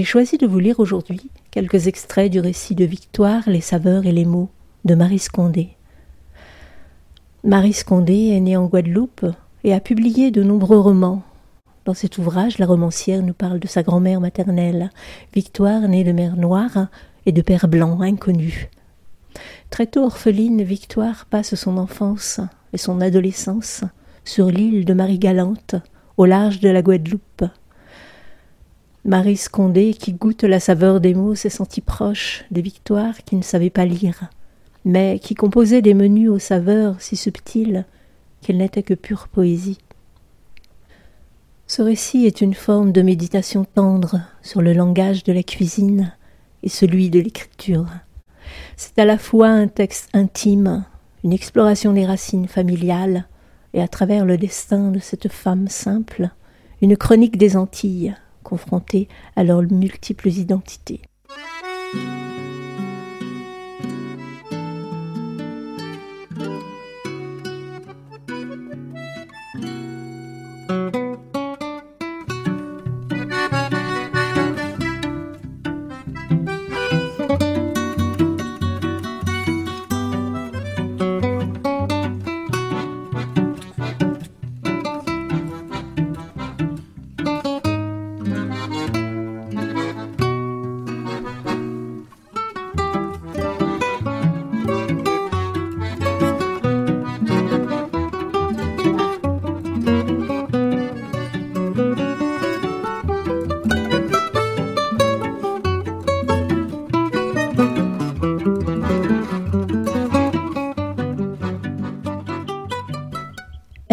J'ai choisi de vous lire aujourd'hui quelques extraits du récit de Victoire, les saveurs et les mots de Marie Scondé. Marie Scondé est née en Guadeloupe et a publié de nombreux romans. Dans cet ouvrage, la romancière nous parle de sa grand-mère maternelle, Victoire, née de mère noire et de père blanc inconnu. Très tôt orpheline, Victoire passe son enfance et son adolescence sur l'île de Marie-Galante, au large de la Guadeloupe. Marie Scondé, qui goûte la saveur des mots, s'est sentie proche des victoires qui ne savaient pas lire, mais qui composaient des menus aux saveurs si subtiles qu'elles n'étaient que pure poésie. Ce récit est une forme de méditation tendre sur le langage de la cuisine et celui de l'écriture. C'est à la fois un texte intime, une exploration des racines familiales, et à travers le destin de cette femme simple, une chronique des Antilles, confrontés à leurs multiples identités.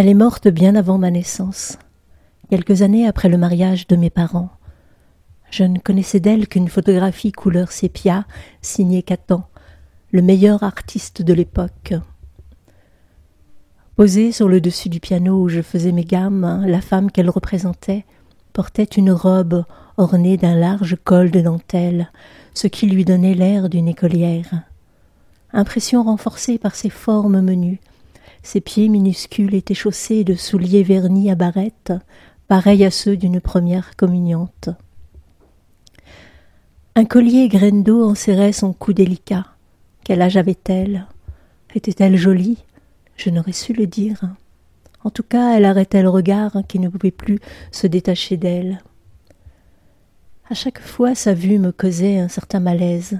Elle est morte bien avant ma naissance, quelques années après le mariage de mes parents. Je ne connaissais d'elle qu'une photographie couleur sépia signée Catan, le meilleur artiste de l'époque. Posée sur le dessus du piano où je faisais mes gammes, la femme qu'elle représentait portait une robe ornée d'un large col de dentelle, ce qui lui donnait l'air d'une écolière. Impression renforcée par ses formes menues, ses pieds minuscules étaient chaussés de souliers vernis à barrettes, pareils à ceux d'une première communiante. Un collier graine d'eau enserrait son cou délicat. Quel âge avait-elle? Était-elle jolie? Je n'aurais su le dire. En tout cas, elle arrêtait le regard qui ne pouvait plus se détacher d'elle. À chaque fois, sa vue me causait un certain malaise.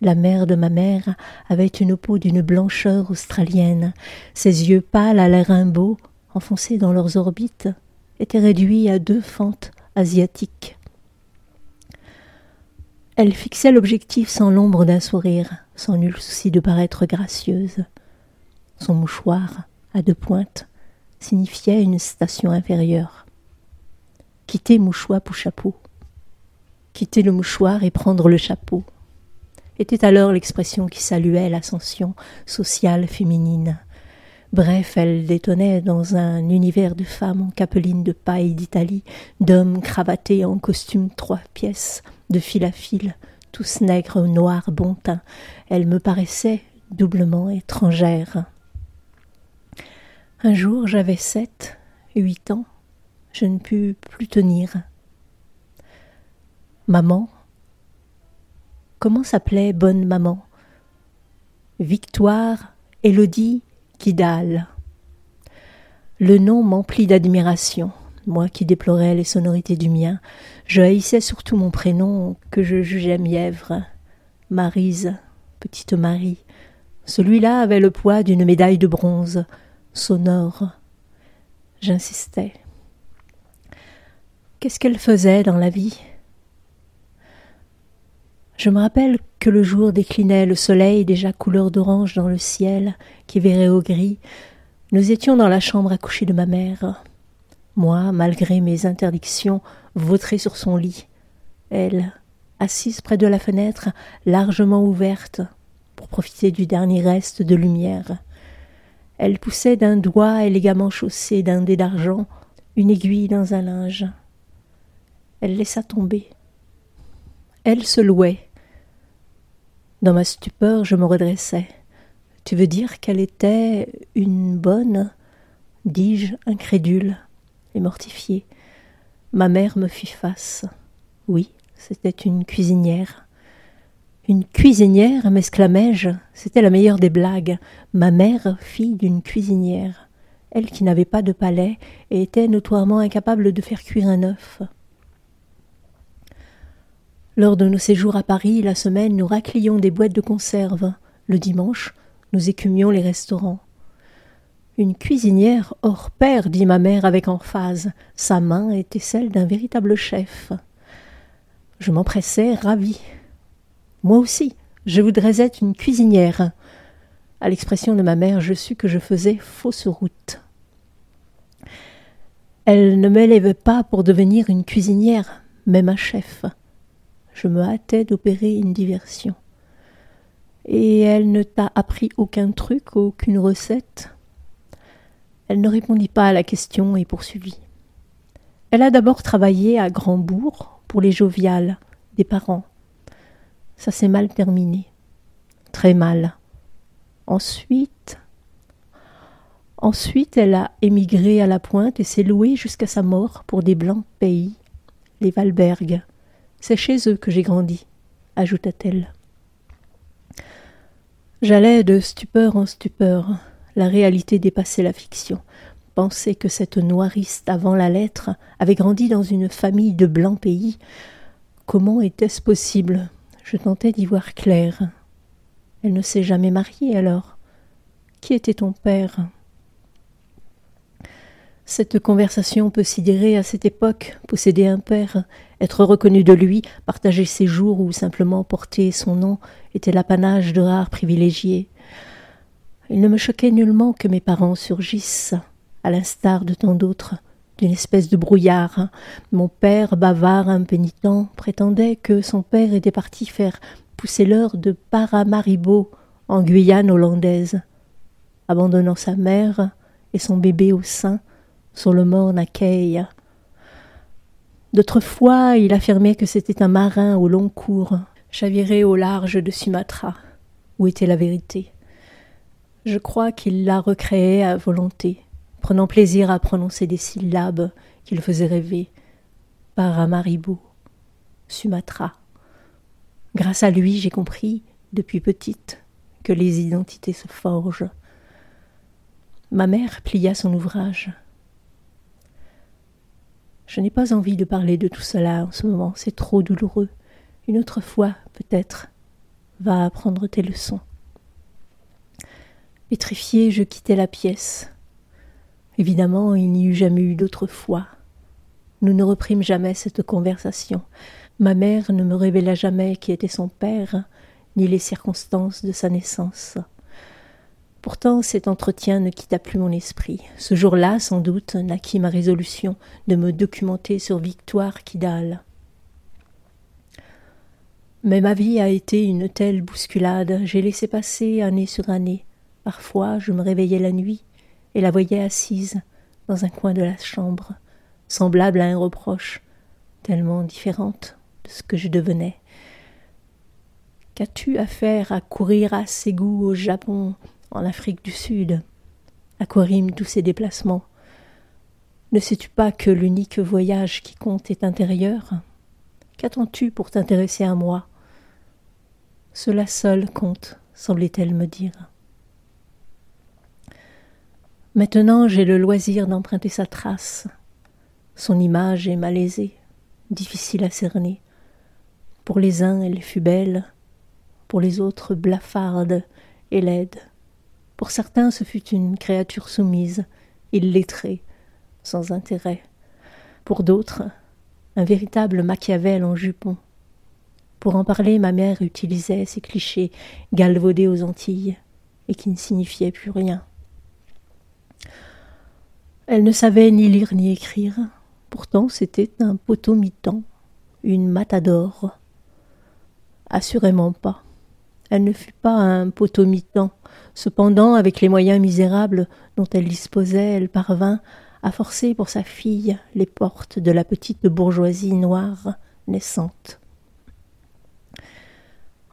La mère de ma mère avait une peau d'une blancheur australienne. Ses yeux pâles à l'air rimbaud, enfoncés dans leurs orbites, étaient réduits à deux fentes asiatiques. Elle fixait l'objectif sans l'ombre d'un sourire, sans nul souci de paraître gracieuse. Son mouchoir, à deux pointes, signifiait une station inférieure. Quitter mouchoir pour chapeau. Quitter le mouchoir et prendre le chapeau était alors l'expression qui saluait l'ascension sociale féminine. Bref, elle détonnait dans un univers de femmes en capeline de paille d'Italie, d'hommes cravatés en costume trois pièces, de fil à fil, tous nègres noirs bon teint. Elle me paraissait doublement étrangère. Un jour, j'avais sept, huit ans. Je ne pus plus tenir. Maman, Comment s'appelait bonne maman? Victoire Élodie Kidal. Le nom m'emplit d'admiration, moi qui déplorais les sonorités du mien, je haïssais surtout mon prénom que je jugeais mièvre. Marise, petite Marie. Celui-là avait le poids d'une médaille de bronze, sonore. J'insistais. Qu'est-ce qu'elle faisait dans la vie? Je me rappelle que le jour déclinait, le soleil déjà couleur d'orange dans le ciel, qui verrait au gris. Nous étions dans la chambre à coucher de ma mère. Moi, malgré mes interdictions, vautré sur son lit. Elle, assise près de la fenêtre, largement ouverte, pour profiter du dernier reste de lumière. Elle poussait d'un doigt élégamment chaussé d'un dé d'argent une aiguille dans un linge. Elle laissa tomber. Elle se louait. Dans ma stupeur, je me redressai. Tu veux dire qu'elle était une bonne dis-je, incrédule et mortifiée. Ma mère me fit face. Oui, c'était une cuisinière. Une cuisinière, m'exclamai-je, c'était la meilleure des blagues. Ma mère, fille d'une cuisinière. Elle qui n'avait pas de palais et était notoirement incapable de faire cuire un œuf. Lors de nos séjours à Paris, la semaine, nous raclions des boîtes de conserve. Le dimanche, nous écumions les restaurants. Une cuisinière hors pair, dit ma mère avec emphase. Sa main était celle d'un véritable chef. Je m'empressai, ravi. Moi aussi, je voudrais être une cuisinière. À l'expression de ma mère, je sus que je faisais fausse route. Elle ne m'élève pas pour devenir une cuisinière, mais ma chef je me hâtais d'opérer une diversion. Et elle ne t'a appris aucun truc, aucune recette? Elle ne répondit pas à la question et poursuivit. Elle a d'abord travaillé à Grandbourg pour les joviales des parents. Ça s'est mal terminé. Très mal. Ensuite. Ensuite, elle a émigré à la pointe et s'est louée jusqu'à sa mort pour des blancs pays, les Valberg. C'est chez eux que j'ai grandi, ajouta-t-elle. J'allais de stupeur en stupeur. La réalité dépassait la fiction. Penser que cette noiriste avant la lettre avait grandi dans une famille de blancs pays. Comment était-ce possible? Je tentais d'y voir clair. Elle ne s'est jamais mariée alors. Qui était ton père? Cette conversation peut sidérer à cette époque, posséder un père, être reconnu de lui, partager ses jours ou simplement porter son nom était l'apanage de rares privilégiés. Il ne me choquait nullement que mes parents surgissent, à l'instar de tant d'autres, d'une espèce de brouillard. Mon père, bavard, impénitent, prétendait que son père était parti faire pousser l'heure de Paramaribo en Guyane hollandaise. Abandonnant sa mère et son bébé au sein, sur le morne Quay. D'autres fois, il affirmait que c'était un marin au long cours, chaviré au large de Sumatra. Où était la vérité Je crois qu'il la recréait à volonté, prenant plaisir à prononcer des syllabes qui le faisaient rêver. Paramaribo, Sumatra. Grâce à lui, j'ai compris, depuis petite, que les identités se forgent. Ma mère plia son ouvrage. Je n'ai pas envie de parler de tout cela en ce moment, c'est trop douloureux. Une autre fois, peut-être, va apprendre tes leçons. Pétrifié, je quittai la pièce. Évidemment, il n'y eut jamais eu d'autre fois. Nous ne reprîmes jamais cette conversation. Ma mère ne me révéla jamais qui était son père, ni les circonstances de sa naissance. Pourtant cet entretien ne quitta plus mon esprit. Ce jour-là, sans doute, naquit ma résolution de me documenter sur Victoire Kidal. Mais ma vie a été une telle bousculade, j'ai laissé passer année sur année. Parfois je me réveillais la nuit et la voyais assise dans un coin de la chambre, semblable à un reproche, tellement différente de ce que je devenais. Qu'as-tu à faire à courir à Ségou au Japon? En Afrique du Sud, aquarime tous ces déplacements. Ne sais-tu pas que l'unique voyage qui compte est intérieur? Qu'attends-tu pour t'intéresser à moi? Cela seul compte, semblait-elle me dire. Maintenant j'ai le loisir d'emprunter sa trace. Son image est malaisée, difficile à cerner. Pour les uns, elle fut belle, pour les autres, blafarde et laide. Pour certains, ce fut une créature soumise, illettrée, sans intérêt. Pour d'autres, un véritable Machiavel en jupon. Pour en parler, ma mère utilisait ces clichés galvaudés aux Antilles et qui ne signifiaient plus rien. Elle ne savait ni lire ni écrire, pourtant c'était un potomitan, une matador. Assurément pas. Elle ne fut pas un potomitan. Cependant, avec les moyens misérables dont elle disposait, elle parvint à forcer pour sa fille les portes de la petite bourgeoisie noire naissante.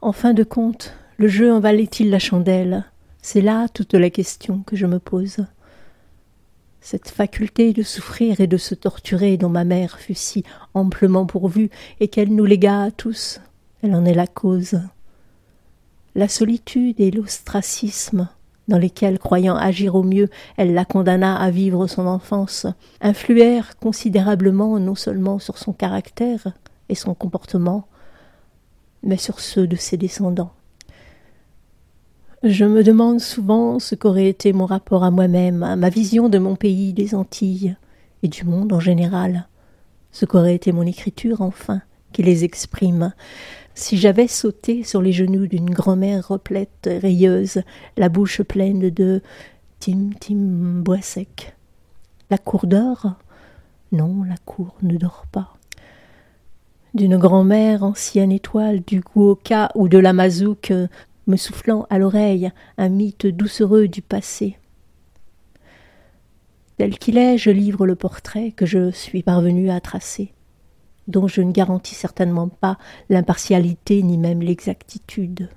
En fin de compte, le jeu en valait-il la chandelle? C'est là toute la question que je me pose. Cette faculté de souffrir et de se torturer dont ma mère fut si amplement pourvue et qu'elle nous légua à tous, elle en est la cause. La solitude et l'ostracisme dans lesquels, croyant agir au mieux, elle la condamna à vivre son enfance, influèrent considérablement non seulement sur son caractère et son comportement, mais sur ceux de ses descendants. Je me demande souvent ce qu'aurait été mon rapport à moi-même, à ma vision de mon pays, des Antilles, et du monde en général, ce qu'aurait été mon écriture, enfin, qui les exprime, si j'avais sauté sur les genoux d'une grand-mère replète, rayeuse, la bouche pleine de Tim Tim bois sec. La cour dort? Non, la cour ne dort pas. D'une grand-mère ancienne étoile du Guoka ou de la Mazouk, me soufflant à l'oreille un mythe doucereux du passé. Tel qu'il est, je livre le portrait que je suis parvenu à tracer dont je ne garantis certainement pas l'impartialité ni même l'exactitude.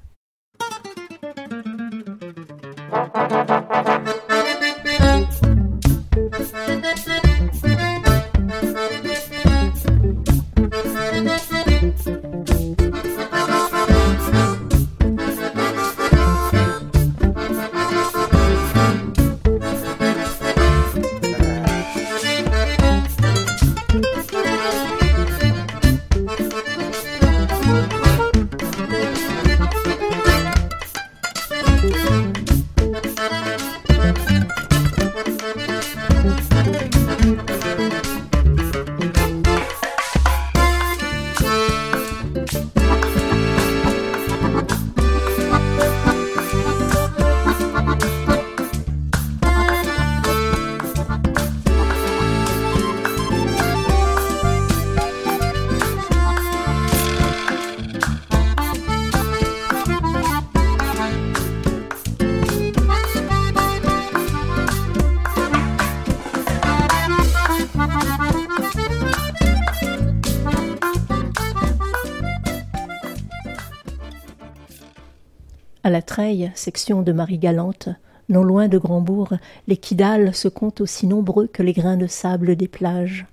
Section de Marie-Galante, non loin de Grandbourg, les Kidales se comptent aussi nombreux que les grains de sable des plages.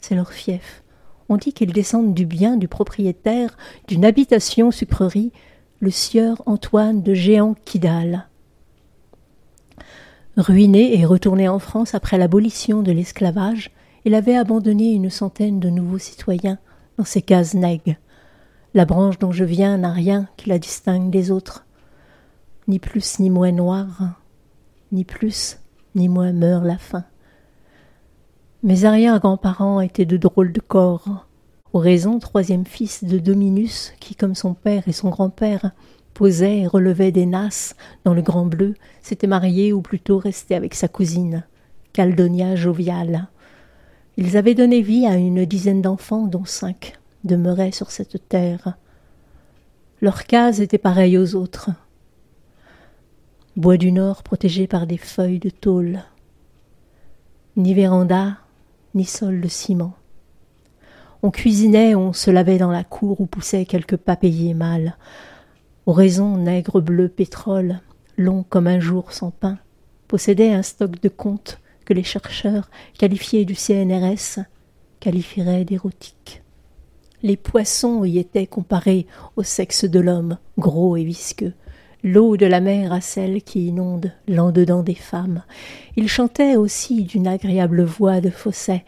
C'est leur fief. On dit qu'ils descendent du bien du propriétaire d'une habitation sucrerie, le sieur Antoine de Géant Kidal. Ruiné et retourné en France après l'abolition de l'esclavage, il avait abandonné une centaine de nouveaux citoyens dans ses cases nègres. La branche dont je viens n'a rien qui la distingue des autres ni plus ni moins noir, ni plus ni moins meurt la faim. Mes arrière-grands-parents étaient de drôles de corps. Oraison, troisième fils de Dominus, qui, comme son père et son grand-père, posait et relevait des nasses dans le Grand Bleu, s'était marié ou plutôt resté avec sa cousine, Caldonia joviale. Ils avaient donné vie à une dizaine d'enfants, dont cinq demeuraient sur cette terre. Leurs cases étaient pareilles aux autres, bois du Nord protégé par des feuilles de tôle. Ni véranda, ni sol de ciment. On cuisinait, on se lavait dans la cour où poussaient quelques papayers mâles. Oraison, nègre bleu pétrole, long comme un jour sans pain, possédait un stock de contes que les chercheurs, qualifiés du CNRS, qualifieraient d'érotiques. Les poissons y étaient comparés au sexe de l'homme, gros et visqueux l'eau de la mer à celle qui inonde l'en dedans des femmes. Il chantait aussi d'une agréable voix de fausset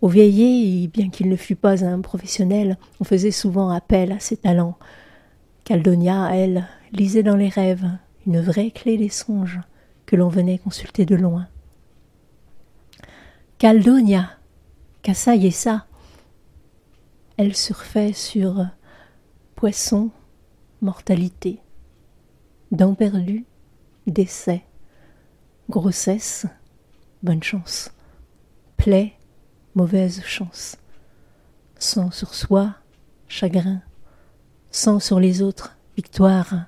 Au vieillier, bien qu'il ne fût pas un professionnel, on faisait souvent appel à ses talents. Caldonia, elle, lisait dans les rêves une vraie clé des songes que l'on venait consulter de loin. Caldonia, ça. Elle surfait sur poisson, mortalité, dents perdues, décès, grossesse, bonne chance, plaie, mauvaise chance, sang sur soi, chagrin, sang sur les autres, victoire.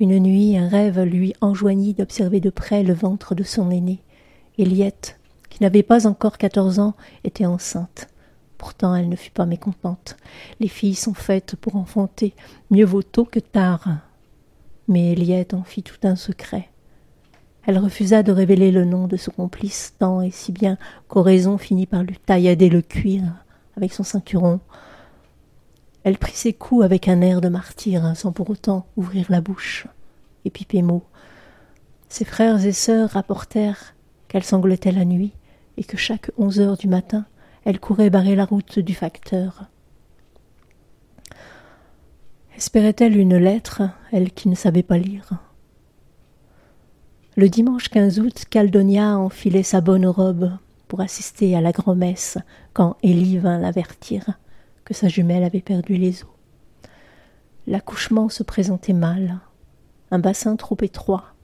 Une nuit, un rêve lui enjoignit d'observer de près le ventre de son aîné. Eliette, qui n'avait pas encore quatorze ans, était enceinte. Pourtant elle ne fut pas mécontente. Les filles sont faites pour enfanter, mieux vaut tôt que tard. Mais Eliette en fit tout un secret. Elle refusa de révéler le nom de son complice tant et si bien qu'Oraison finit par lui taillader le cuir avec son ceinturon. Elle prit ses coups avec un air de martyr, sans pour autant ouvrir la bouche et piper mot. Ses frères et sœurs rapportèrent qu'elle sanglotait la nuit et que chaque onze heures du matin, elle courait barrer la route du facteur. Espérait-elle une lettre, elle qui ne savait pas lire? Le dimanche 15 août, Caldonia enfilait sa bonne robe pour assister à la grand-messe quand Élie vint l'avertir que sa jumelle avait perdu les os. L'accouchement se présentait mal, un bassin trop étroit,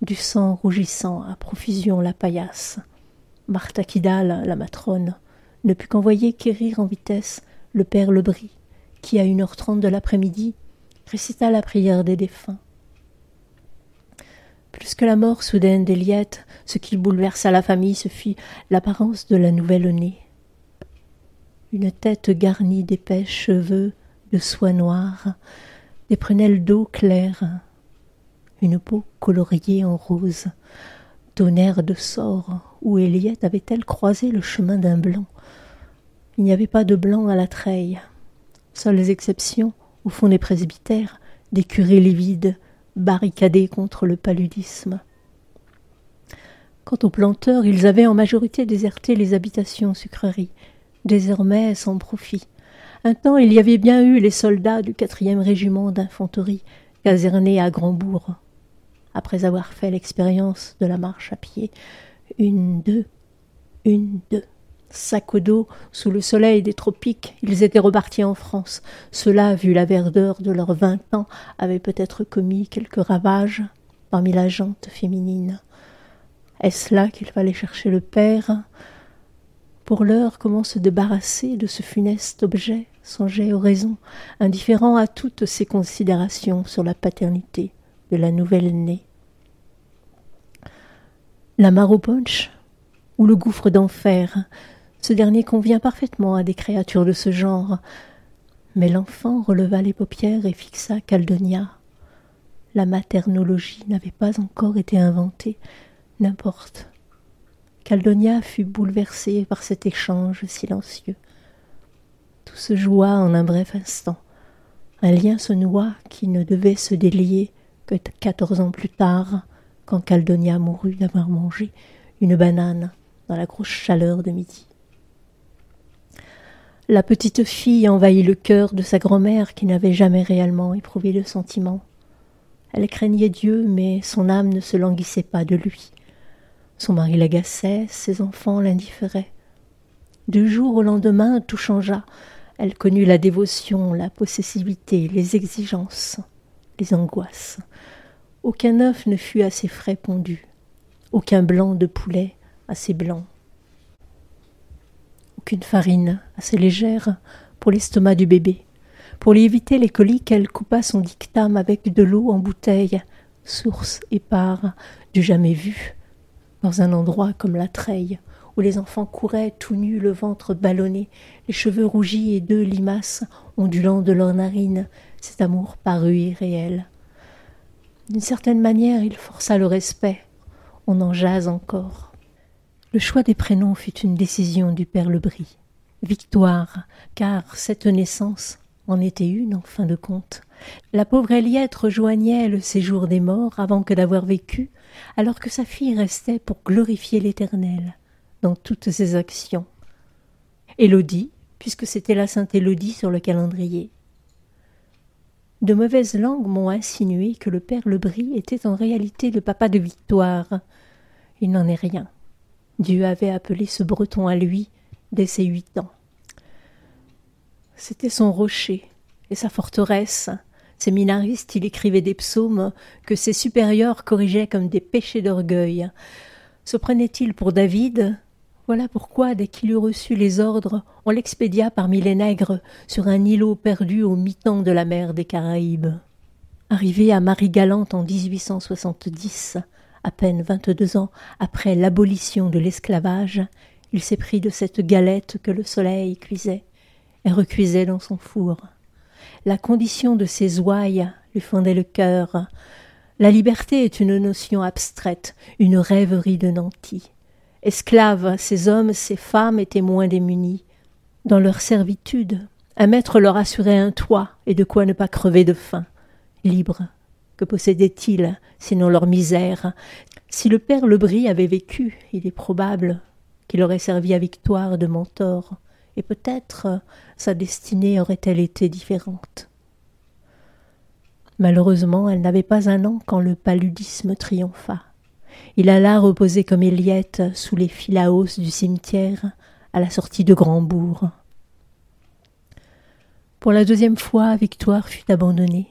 du sang rougissant à profusion la paillasse. Martha Kidal, la matrone, ne put qu'envoyer quérir en vitesse le père Lebris, qui, à une heure trente de l'après-midi, récita la prière des défunts. Plus que la mort soudaine d'Eliette, ce qui bouleversa la famille, ce fut l'apparence de la nouvelle-née. Une tête garnie d'épais cheveux de soie noire, des prunelles d'eau claire, une peau coloriée en rose, tonnerre de sort, où Eliette avait-elle croisé le chemin d'un blanc Il n'y avait pas de blanc à la treille. Seules exceptions, au fond des presbytères, des curés livides, barricadés contre le paludisme. Quant aux planteurs, ils avaient en majorité déserté les habitations sucreries, désormais sans profit. Un temps, il y avait bien eu les soldats du quatrième régiment d'infanterie, casernés à Grandbourg. Après avoir fait l'expérience de la marche à pied, une, deux, une, deux. Sac au dos, sous le soleil des tropiques, ils étaient repartis en France. Ceux-là, vu la verdeur de leurs vingt ans, avaient peut-être commis quelques ravages parmi la jante féminine. Est-ce là qu'il fallait chercher le père? Pour l'heure, comment se débarrasser de ce funeste objet songeait raisons, indifférent à toutes ces considérations sur la paternité de la nouvelle-née. La mare au punch ou le gouffre d'enfer, ce dernier convient parfaitement à des créatures de ce genre. Mais l'enfant releva les paupières et fixa Caldonia. La maternologie n'avait pas encore été inventée. N'importe. Caldonia fut bouleversée par cet échange silencieux. Tout se joua en un bref instant. Un lien se noua qui ne devait se délier que quatorze ans plus tard, quand Caldonia mourut d'avoir mangé une banane dans la grosse chaleur de midi. La petite fille envahit le cœur de sa grand-mère qui n'avait jamais réellement éprouvé de sentiments. Elle craignait Dieu, mais son âme ne se languissait pas de lui. Son mari l'agaçait, ses enfants l'indifféraient. Du jour au lendemain, tout changea. Elle connut la dévotion, la possessivité, les exigences, les angoisses. Aucun œuf ne fut assez frais pondu, aucun blanc de poulet assez blanc, aucune farine assez légère pour l'estomac du bébé. Pour lui éviter les coliques, elle coupa son dictame avec de l'eau en bouteille, source épars du jamais vu, dans un endroit comme la treille, où les enfants couraient tout nus, le ventre ballonné, les cheveux rougis et deux limaces ondulant de leurs narines, cet amour parut irréel. D'une certaine manière, il força le respect. On en jase encore. Le choix des prénoms fut une décision du père Lebris. Victoire, car cette naissance en était une en fin de compte. La pauvre Eliette rejoignait le séjour des morts avant que d'avoir vécu, alors que sa fille restait pour glorifier l'Éternel dans toutes ses actions, Élodie, puisque c'était la Sainte Élodie sur le calendrier. De mauvaises langues m'ont insinué que le père Lebris était en réalité le papa de Victoire. Il n'en est rien. Dieu avait appelé ce breton à lui dès ses huit ans. C'était son rocher et sa forteresse. Séminariste, il écrivait des psaumes que ses supérieurs corrigeaient comme des péchés d'orgueil. Se prenait-il pour David? Voilà pourquoi, dès qu'il eut reçu les ordres, on l'expédia parmi les nègres sur un îlot perdu au mi-temps de la mer des Caraïbes. Arrivé à Marie-Galante en 1870, à peine vingt-deux ans après l'abolition de l'esclavage, il s'est pris de cette galette que le soleil cuisait et recuisait dans son four. La condition de ses ouailles lui fendait le cœur. La liberté est une notion abstraite, une rêverie de nantis. Esclaves, ces hommes, ces femmes étaient moins démunis. Dans leur servitude, un maître leur assurait un toit et de quoi ne pas crever de faim. Libres, que possédaient-ils, sinon leur misère? Si le père Lebris avait vécu, il est probable qu'il aurait servi à Victoire de mentor et peut-être euh, sa destinée aurait-elle été différente. Malheureusement, elle n'avait pas un an quand le paludisme triompha. Il alla reposer comme Eliette sous les filaos du cimetière à la sortie de Grandbourg. Pour la deuxième fois, Victoire fut abandonnée.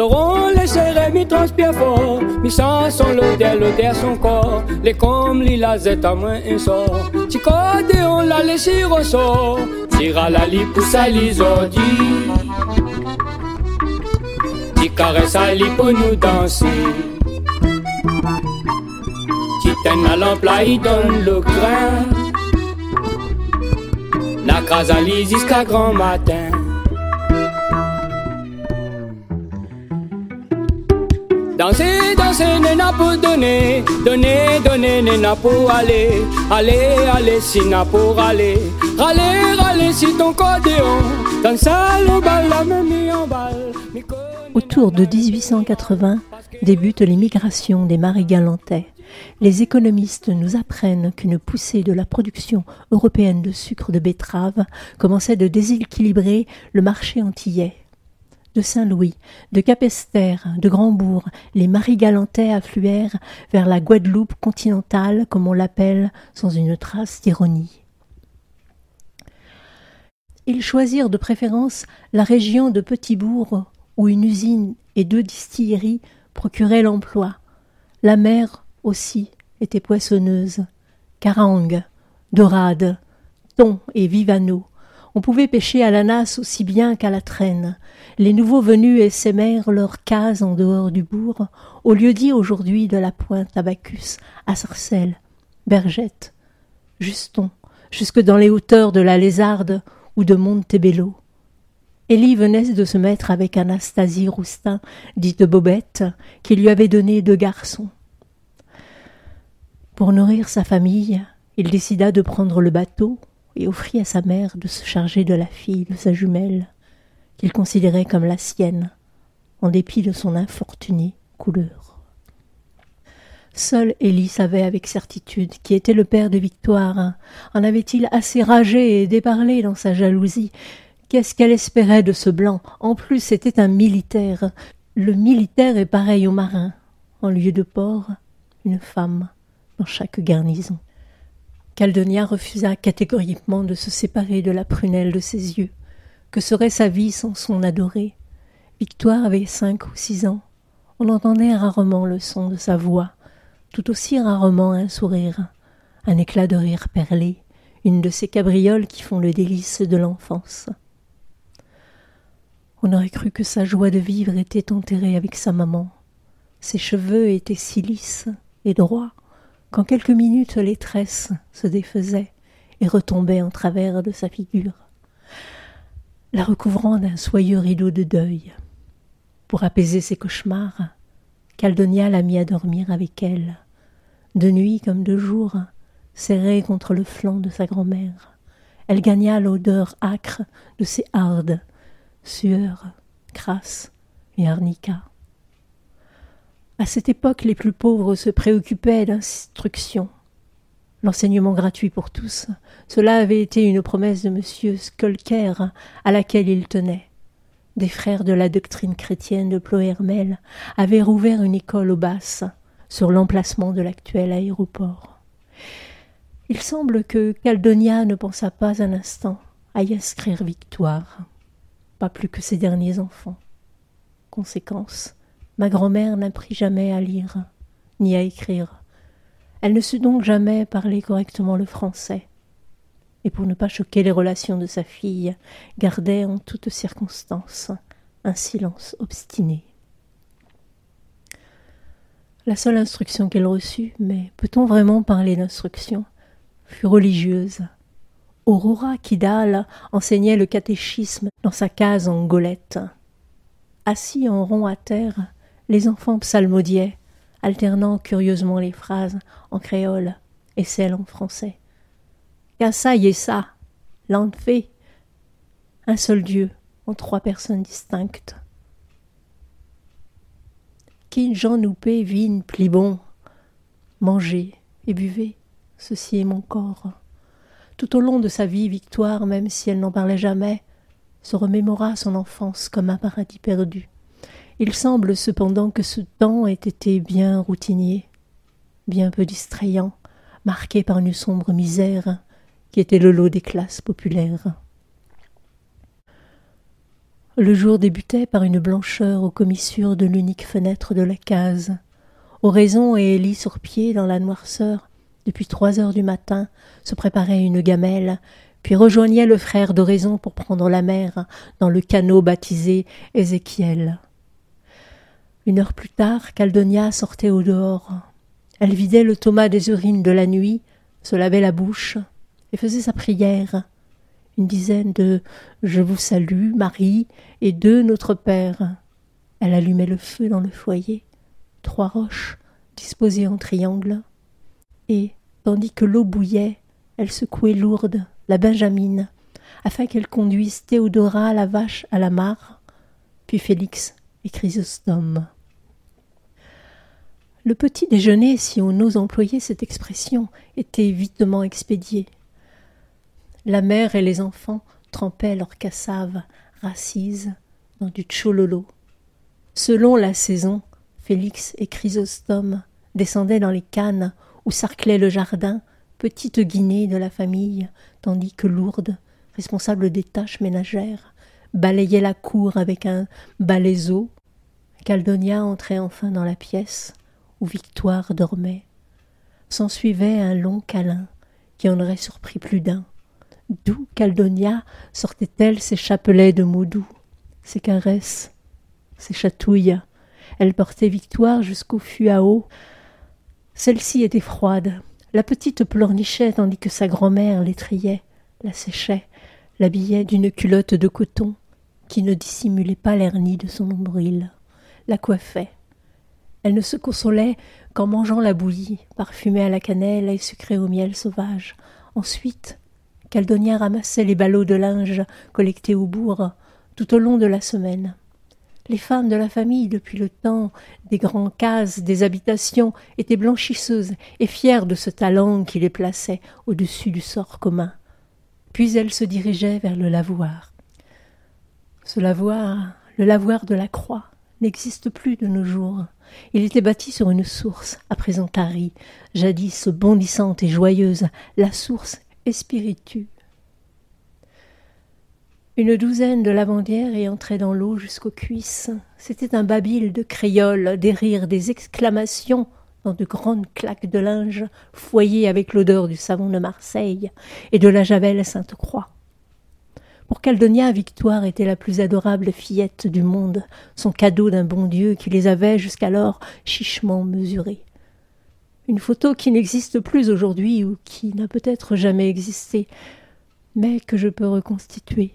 rond les mi transpire fort, mi sent son l'odeur, l'odeur son corps, les comme li la zette à moins un sort. Ti cordillon la laissé ressort, tira la li pour sa lisodi. Ti caresse à pour nous danser. Titen à l'emploi, il donne le grain. La crase à jusqu'à grand matin. Danser, danser, n'a pour donner, donner, donner, n'a pour aller, aller, aller, si n'a pour aller, râler, râler, si ton cordéon, dans sa balle, la même en balle. Autour de 1880 débutent les migrations des Marie-Galantais les économistes nous apprennent qu'une poussée de la production européenne de sucre de betterave commençait de déséquilibrer le marché antillais. De Saint-Louis, de Capesterre, de Grandbourg, les Marie-Galantais affluèrent vers la Guadeloupe continentale, comme on l'appelle, sans une trace d'ironie. Ils choisirent de préférence la région de Petit-Bourg, où une usine et deux distilleries procuraient l'emploi. La mer aussi étaient poissonneuses. Carangues, dorades, thon et vivano. On pouvait pêcher à la nasse aussi bien qu'à la traîne. Les nouveaux venus essaimèrent leurs cases en dehors du bourg, au lieu dit aujourd'hui de la pointe à Bacchus, à Sarcelles, Bergette, Juston, jusque dans les hauteurs de la Lézarde ou de Montebello. Élie venait de se mettre avec Anastasie Roustin, dite Bobette, qui lui avait donné deux garçons. Pour nourrir sa famille, il décida de prendre le bateau et offrit à sa mère de se charger de la fille de sa jumelle, qu'il considérait comme la sienne, en dépit de son infortunée couleur. Seul Élie savait avec certitude qui était le père de Victoire. En avait-il assez ragé et déparlé dans sa jalousie? Qu'est-ce qu'elle espérait de ce blanc? En plus, c'était un militaire. Le militaire est pareil au marin. En lieu de port, une femme chaque garnison. Caldonia refusa catégoriquement de se séparer de la prunelle de ses yeux. Que serait sa vie sans son adoré Victoire avait cinq ou six ans. On entendait rarement le son de sa voix, tout aussi rarement un sourire, un éclat de rire perlé, une de ces cabrioles qui font le délice de l'enfance. On aurait cru que sa joie de vivre était enterrée avec sa maman. Ses cheveux étaient si lisses et droits qu'en quelques minutes les tresses se défaisaient et retombaient en travers de sa figure, la recouvrant d'un soyeux rideau de deuil. Pour apaiser ses cauchemars, Caldonia l'a mis à dormir avec elle, de nuit comme de jour, serrée contre le flanc de sa grand-mère. Elle gagna l'odeur âcre de ses hardes, sueur, crasse et arnica. À cette époque, les plus pauvres se préoccupaient d'instruction. L'enseignement gratuit pour tous, cela avait été une promesse de M. Skulker à laquelle il tenait. Des frères de la doctrine chrétienne de Plohermel avaient rouvert une école aux Basses, sur l'emplacement de l'actuel aéroport. Il semble que Caldonia ne pensa pas un instant à y inscrire Victoire, pas plus que ses derniers enfants. Conséquence, ma grand-mère n'apprit jamais à lire, ni à écrire. Elle ne sut donc jamais parler correctement le français, et pour ne pas choquer les relations de sa fille, gardait en toutes circonstances un silence obstiné. La seule instruction qu'elle reçut, mais peut-on vraiment parler d'instruction, fut religieuse. Aurora Kidal enseignait le catéchisme dans sa case en golette. Assis en rond à terre, les enfants psalmodiaient, alternant curieusement les phrases en créole et celles en français. ça y est ça, fait un seul Dieu en trois personnes distinctes. Qui j'en nous paie vin plibon, mangez et buvez, ceci est mon corps. Tout au long de sa vie, Victoire, même si elle n'en parlait jamais, se remémora son enfance comme un paradis perdu. Il semble cependant que ce temps ait été bien routinier, bien peu distrayant, marqué par une sombre misère qui était le lot des classes populaires. Le jour débutait par une blancheur aux commissures de l'unique fenêtre de la case. Oraison et Élie sur pied dans la noirceur, depuis trois heures du matin, se préparaient une gamelle, puis rejoignaient le frère d'Oraison pour prendre la mer dans le canot baptisé Ézéchiel. Une heure plus tard, Caldonia sortait au dehors. Elle vidait le thomas des urines de la nuit, se lavait la bouche et faisait sa prière. Une dizaine de Je vous salue, Marie, et deux Notre Père. Elle allumait le feu dans le foyer, trois roches disposées en triangle, et, tandis que l'eau bouillait, elle secouait lourde la Benjamine, afin qu'elle conduise Théodora la vache à la mare, puis Félix et Chrysostome. Le petit déjeuner, si on ose employer cette expression, était vitement expédié. La mère et les enfants trempaient leurs cassaves racises dans du tchololo. Selon la saison, Félix et Chrysostome descendaient dans les cannes où sarclait le jardin, petite guinée de la famille, tandis que Lourdes, responsable des tâches ménagères, balayait la cour avec un balaiseau. Caldonia entrait enfin dans la pièce où Victoire dormait. S'ensuivait un long câlin qui en aurait surpris plus d'un. D'où Caldonia sortait-elle ses chapelets de mots doux, ses caresses, ses chatouilles? Elle portait Victoire jusqu'au fût à eau. Celle-ci était froide. La petite pleurnichait tandis que sa grand-mère l'étrillait, la séchait, l'habillait d'une culotte de coton qui ne dissimulait pas l'hernie de son nombril, la coiffait. Elle ne se consolait qu'en mangeant la bouillie, parfumée à la cannelle et sucrée au miel sauvage. Ensuite, Caldonia ramassait les ballots de linge collectés au bourg tout au long de la semaine. Les femmes de la famille, depuis le temps des grands cases, des habitations, étaient blanchisseuses et fières de ce talent qui les plaçait au-dessus du sort commun. Puis elles se dirigeaient vers le lavoir. Ce lavoir, le lavoir de la croix, n'existe plus de nos jours. Il était bâti sur une source, à présent tarie, jadis bondissante et joyeuse, la source espiritu. Une douzaine de lavandières y entraient dans l'eau jusqu'aux cuisses. C'était un babil de créoles, des rires, des exclamations dans de grandes claques de linge foyées avec l'odeur du savon de Marseille et de la javel Sainte-Croix. Pour Caldonia, Victoire était la plus adorable fillette du monde, son cadeau d'un bon Dieu qui les avait jusqu'alors chichement mesurés. Une photo qui n'existe plus aujourd'hui ou qui n'a peut-être jamais existé, mais que je peux reconstituer,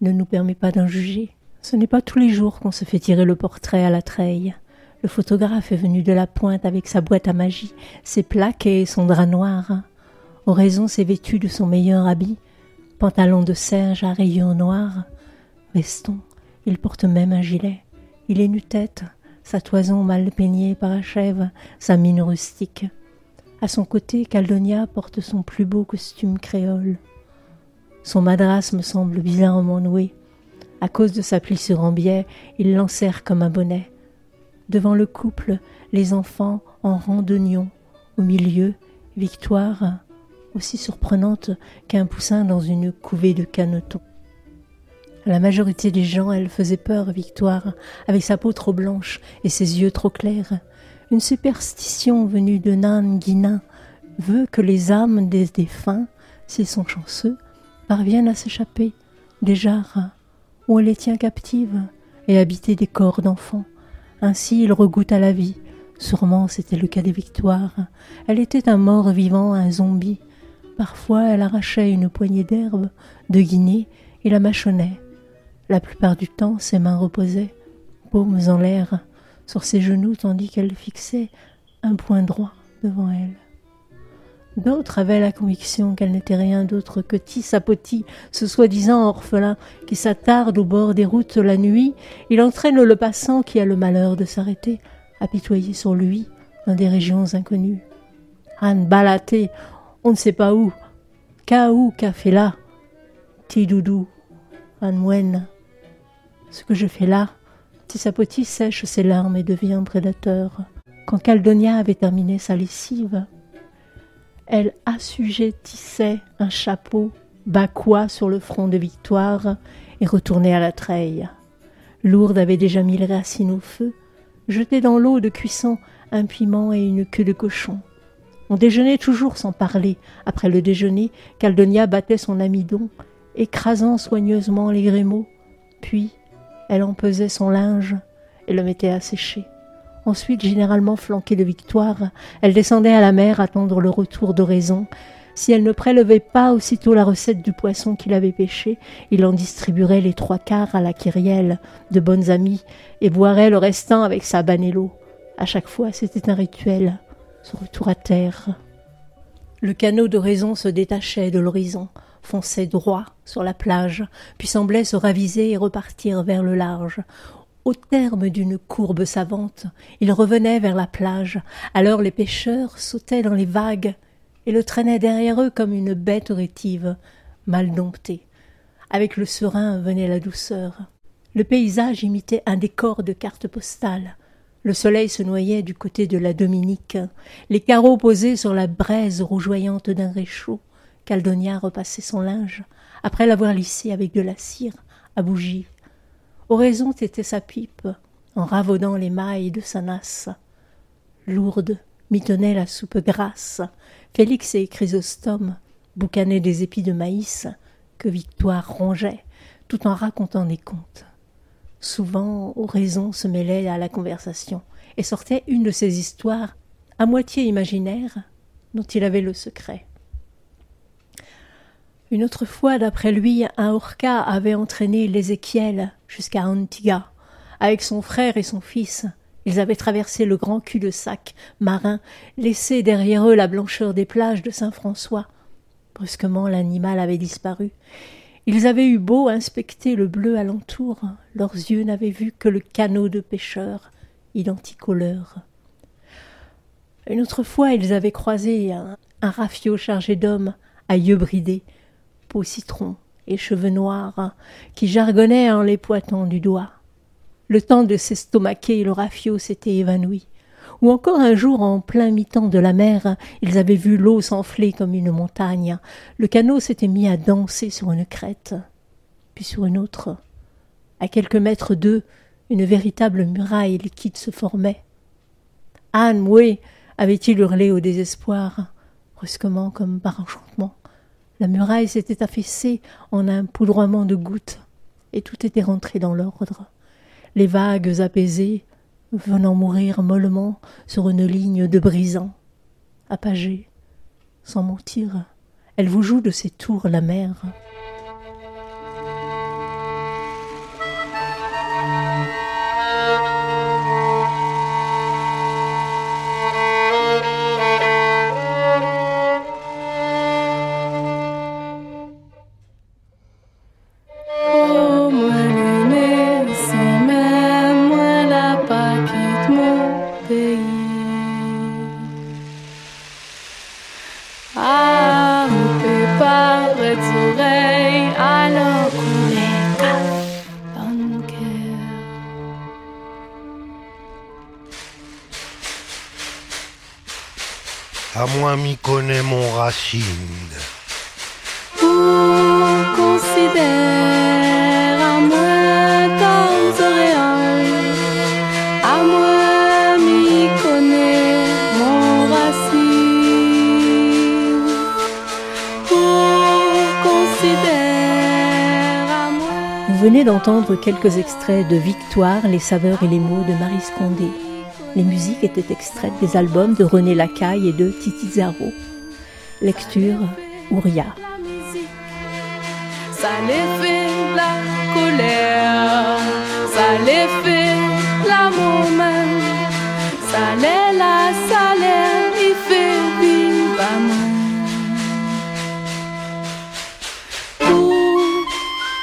ne nous permet pas d'en juger. Ce n'est pas tous les jours qu'on se fait tirer le portrait à la treille. Le photographe est venu de la pointe avec sa boîte à magie, ses plaques et son drap noir. Oraison s'est vêtu de son meilleur habit, pantalon de serge à rayures noirs, veston, il porte même un gilet. Il est nu-tête, sa toison mal peignée parachève sa mine rustique. À son côté, Caldonia porte son plus beau costume créole. Son madras me semble bizarrement noué. À cause de sa plissure en biais, il l'enserre comme un bonnet. Devant le couple, les enfants en rang d'oignons. Au milieu, Victoire, surprenante qu'un poussin dans une couvée de canetons. La majorité des gens, elle faisait peur, Victoire, avec sa peau trop blanche et ses yeux trop clairs. Une superstition venue de Nan Guinin veut que les âmes des défunts, s'ils sont chanceux, parviennent à s'échapper des jarres où elle les tient captives et habiter des corps d'enfants. Ainsi il regoute à la vie. Sûrement c'était le cas des victoires. Elle était un mort vivant, un zombie. Parfois elle arrachait une poignée d'herbe, de Guinée, et la mâchonnait. La plupart du temps ses mains reposaient, paumes en l'air, sur ses genoux tandis qu'elle fixait un point droit devant elle. D'autres avaient la conviction qu'elle n'était rien d'autre que Tissapoti, ce soi-disant orphelin qui s'attarde au bord des routes la nuit. Il entraîne le passant qui a le malheur de s'arrêter, apitoyé sur lui, dans des régions inconnues. Anne balaté, on ne sait pas où. Kaou qu'a fait là Tidoudou, Anwen. Ce que je fais là, Tissapoti sèche ses larmes et devient prédateur. Quand Caldonia avait terminé sa lessive, elle assujettissait un chapeau bacois sur le front de Victoire et retournait à la treille. Lourde avait déjà mis les racines au feu, jeté dans l'eau de cuisson un piment et une queue de cochon. On déjeunait toujours sans parler. Après le déjeuner, Caldonia battait son amidon, écrasant soigneusement les grémeaux. Puis, elle empesait son linge et le mettait à sécher. Ensuite, généralement flanquée de victoire, elle descendait à la mer attendre le retour d'oraison. Si elle ne prélevait pas aussitôt la recette du poisson qu'il avait pêché, il en distribuerait les trois quarts à la kyrielle, de bonnes amies, et boirait le restant avec sa banello. À chaque fois, c'était un rituel, ce retour à terre. Le canot d'oraison se détachait de l'horizon, fonçait droit sur la plage, puis semblait se raviser et repartir vers le large. Au terme d'une courbe savante, il revenait vers la plage. Alors les pêcheurs sautaient dans les vagues et le traînaient derrière eux comme une bête rétive, mal domptée. Avec le serein venait la douceur. Le paysage imitait un décor de carte postale. Le soleil se noyait du côté de la Dominique, les carreaux posés sur la braise rougeoyante d'un réchaud. Caldonia repassait son linge, après l'avoir lissé avec de la cire à bougie Oraison était sa pipe, en ravaudant les mailles de sa nasse. Lourde mitonnait la soupe grasse. Félix et Chrysostome boucanaient des épis de maïs que Victoire rongeait, tout en racontant des contes. Souvent, Oraison se mêlait à la conversation et sortait une de ces histoires à moitié imaginaires dont il avait le secret. Une autre fois, d'après lui, un Orca avait entraîné l'Ézéchiel jusqu'à Antigua. Avec son frère et son fils, ils avaient traversé le grand cul-de-sac marin, laissé derrière eux la blancheur des plages de Saint-François. Brusquement, l'animal avait disparu. Ils avaient eu beau inspecter le bleu alentour, leurs yeux n'avaient vu que le canot de pêcheurs, leur. Une autre fois, ils avaient croisé un, un rafio chargé d'hommes, à yeux bridés, peau citron et cheveux noirs, qui jargonnaient en les pointant du doigt. Le temps de s'estomaquer, le rafio s'était évanoui. Ou encore un jour, en plein mi-temps de la mer, ils avaient vu l'eau s'enfler comme une montagne. Le canot s'était mis à danser sur une crête, puis sur une autre. À quelques mètres d'eux, une véritable muraille liquide se formait. Anne, oui, avait-il hurlé au désespoir, brusquement comme par enchantement. La muraille s'était affaissée en un poudroiement de gouttes, et tout était rentré dans l'ordre. Les vagues apaisées venant mourir mollement sur une ligne de brisants. Apagée, sans mentir, elle vous joue de ses tours la mer. On considère à moi dans oreilles, à moi m'y connaît mon racine. On considère à moi. Vous venez d'entendre quelques extraits de Victoire, les saveurs et les mots de Marie Scondé. Les musiques étaient extraites des albums de René Lacaille et de Titi Zaro. Lecture Ouria. Ça les fait la colère, ça les fait l'amour même, ça les la salaire, il fait vivre Pour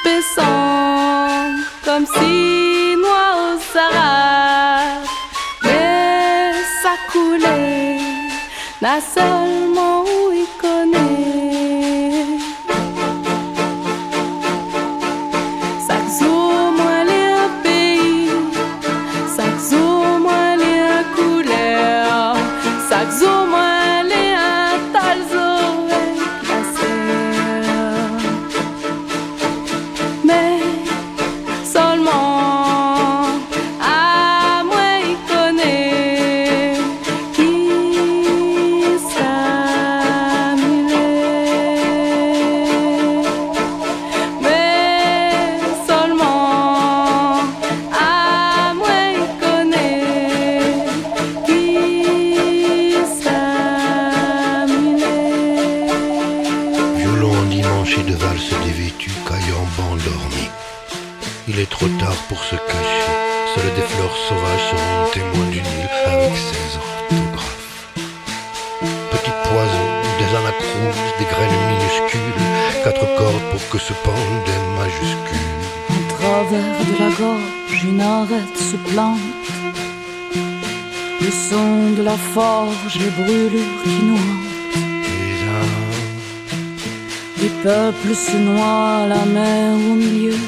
baissant comme si noir au Sahara, mais ça coulait, n'a seulement des anacrouses, des graines minuscules, quatre cordes pour que se pendent des majuscules. En travers de la gorge, une arête se plante. Le son de la forge, les brûlures qui noient. Les peuples se noient, la mer au milieu.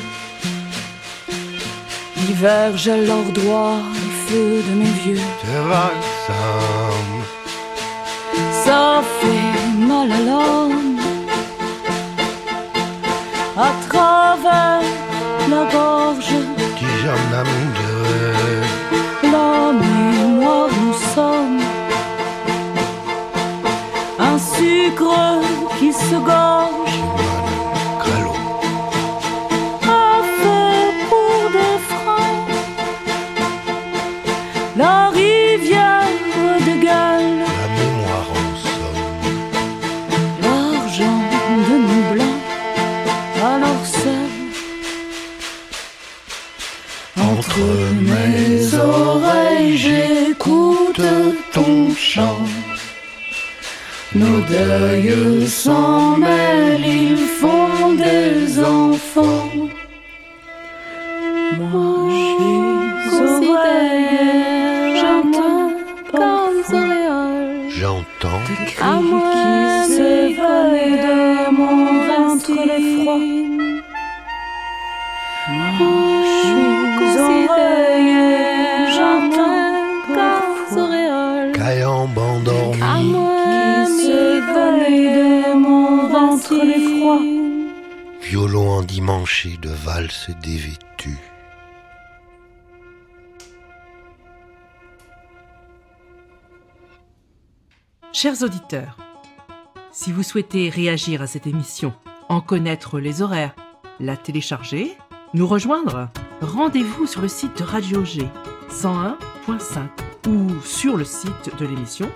L'hiver gèle leurs doigts, les feux de mes vieux. Terrassam, Ça fait mal à travers la gorge, qui j'en amènerai. la mémoire nous sommes. Un sucre qui se gorge. Nos deuils s'en mêlent, ils font des enfants. Endimanché de valse dévêtue. Chers auditeurs, si vous souhaitez réagir à cette émission, en connaître les horaires, la télécharger, nous rejoindre, rendez-vous sur le site de Radio G 101.5 ou sur le site de l'émission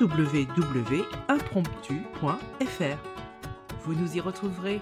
www.impromptu.fr. Vous nous y retrouverez